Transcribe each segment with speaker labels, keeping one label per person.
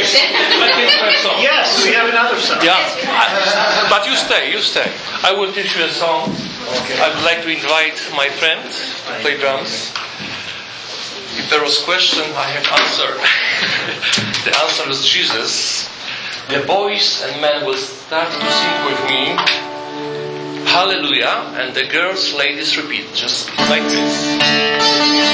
Speaker 1: stay. Let him play a song.
Speaker 2: Yes, we have another song.
Speaker 1: Yeah, I- but you stay, you stay. I will teach you a song. I would like to invite my friend to play drums. If there was question, I have answer. the answer is Jesus. The boys and men will start to sing with me. Hallelujah, and the girls, ladies repeat, just like this.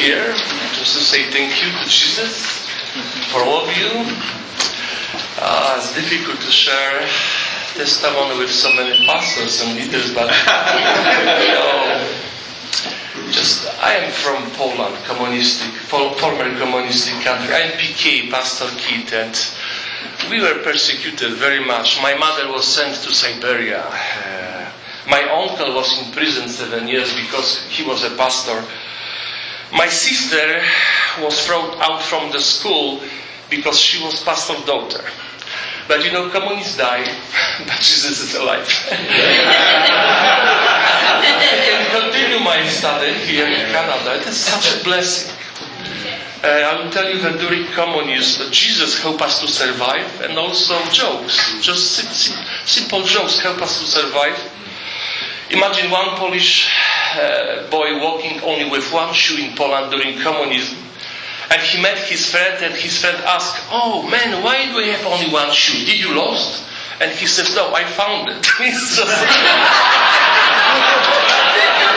Speaker 1: Here. Just to say thank you to Jesus for all of you. Uh, it's difficult to share testimony with so many pastors and leaders, but you know, just I am from Poland, communistic, former communistic country. I'm PK, Pastor Kit, and we were persecuted very much. My mother was sent to Siberia. Uh, my uncle was in prison seven years because he was a pastor. My sister was thrown out from the school because she was pastor's daughter. But you know, communists die, but Jesus is alive. I can continue my study here in Canada. It is such a blessing. Uh, I will tell you that during communism, Jesus helped us to survive, and also jokes, just sim- sim- simple jokes help us to survive. Imagine one Polish uh, boy walking only with one shoe in Poland during communism. And he met his friend, and his friend asked, Oh man, why do you have only one shoe? Did you lost? And he says, No, I found it. It's just.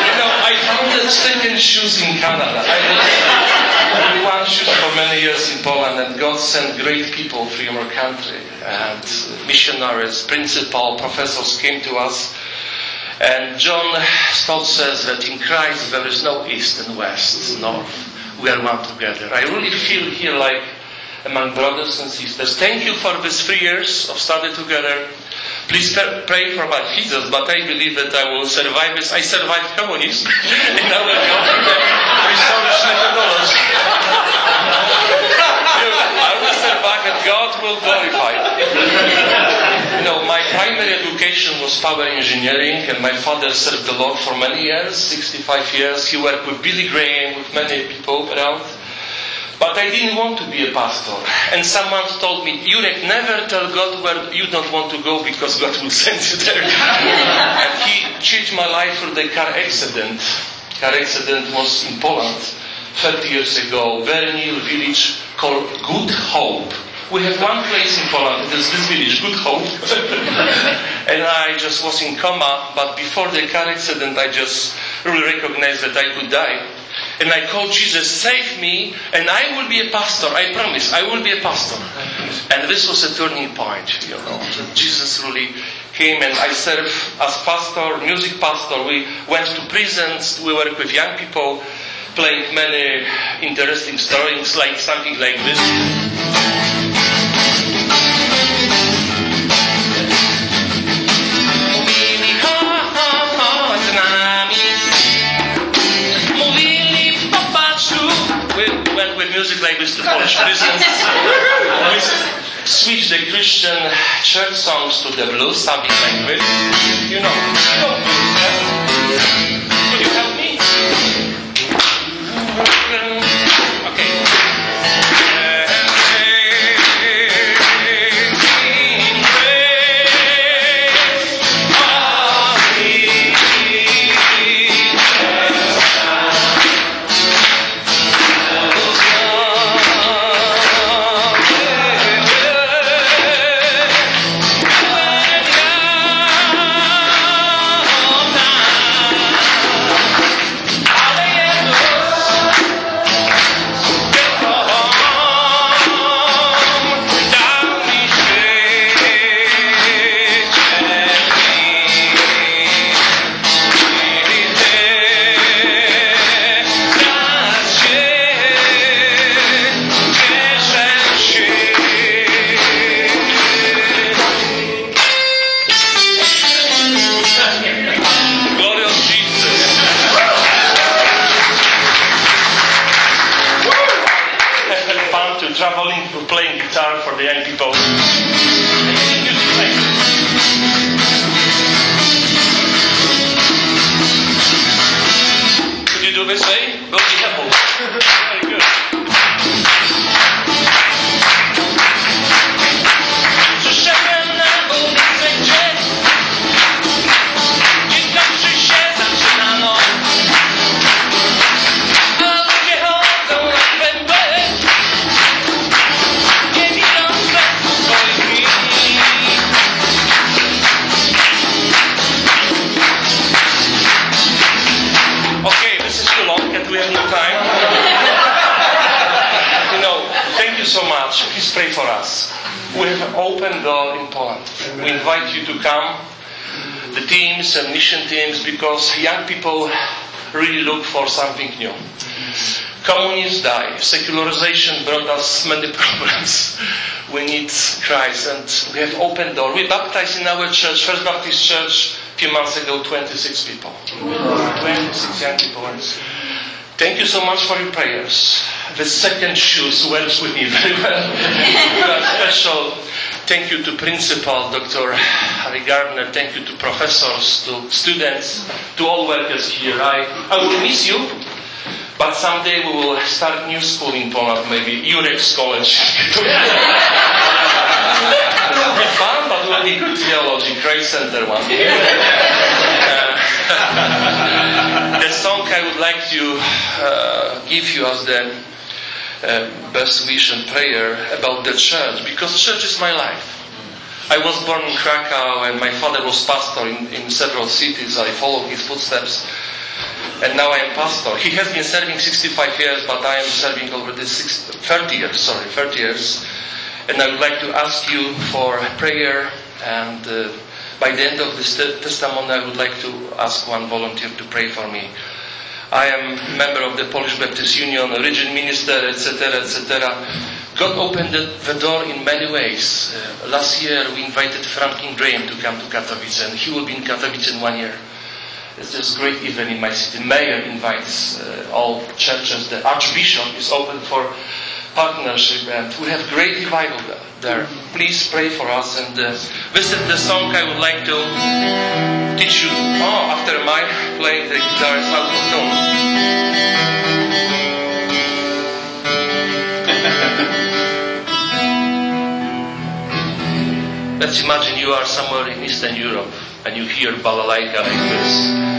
Speaker 1: you know, I founded second shoes in Canada. I was only one shoes for many years in Poland, and God sent great people from our country. And missionaries, principal, professors came to us. And John Stott says that in Christ there is no east and west, north. We are one together. I really feel here like among brothers and sisters. Thank you for these three years of study together. Please pray for my thesis, but I believe that I will survive this. I survived communism, and I will go to the research methodology. I will survive, and God will glorify primary education was power engineering, and my father served the Lord for many years, 65 years. He worked with Billy Graham, with many people around. But I didn't want to be a pastor. And someone told me, Jurek, never tell God where you don't want to go because God will send you there. and he changed my life through the car accident. Car accident was in Poland 30 years ago, very near village called Good Hope. We have one place in Poland, it is this village, Good Hope. and I just was in coma, but before the car accident, I just really recognized that I could die. And I called Jesus, save me, and I will be a pastor. I promise, I will be a pastor. And this was a turning point, you know. Jesus really came and I served as pastor, music pastor. We went to prisons, we worked with young people, playing many interesting stories, like something like this. Went music like this Polish we switched the Christian church songs to the blues, something like this. You know, you know yeah? Could you help me? To playing guitar for the young people. Pray for us. We have an open door in Poland. We invite you to come the teams and mission teams because young people really look for something new. Communists die. Secularization brought us many problems. We need Christ and we have open door. We baptized in our church, First Baptist Church, a few months ago, 26 people. 26 young people. Thank you so much for your prayers. The second shoes works with me very well. special. Thank you to Principal Dr. Harry Gardner. Thank you to professors, to students, to all workers here. I, I will miss you, but someday we will start new school in Poland, maybe Jurek's College. it will be fun, but it will be good theology, Grace Center one. Uh, the song I would like to uh, give you as the uh, best wish and prayer about the church, because church is my life. I was born in Krakow and my father was pastor in, in several cities. I followed his footsteps. And now I am pastor. He has been serving 65 years, but I am serving already six, 30 years, sorry, 30 years. And I would like to ask you for prayer and uh, by the end of this te- testimony, I would like to ask one volunteer to pray for me. I am member of the Polish Baptist Union, region minister, etc., etc. God opened the, door in many ways. Uh, last year we invited Franklin Graham to come to Katowice and he will be in Katowice in one year. It's just a great event in my city. Mayor invites uh, all churches. The Archbishop is open for partnership uh, and we have great revival there. Please pray for us and uh, is the song I would like to teach you. Oh, after my... Let's imagine you are somewhere in Eastern Europe and you hear balalaika like this.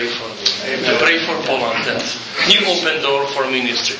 Speaker 1: pray for me. Amen. To pray for Poland and new open door for ministry there.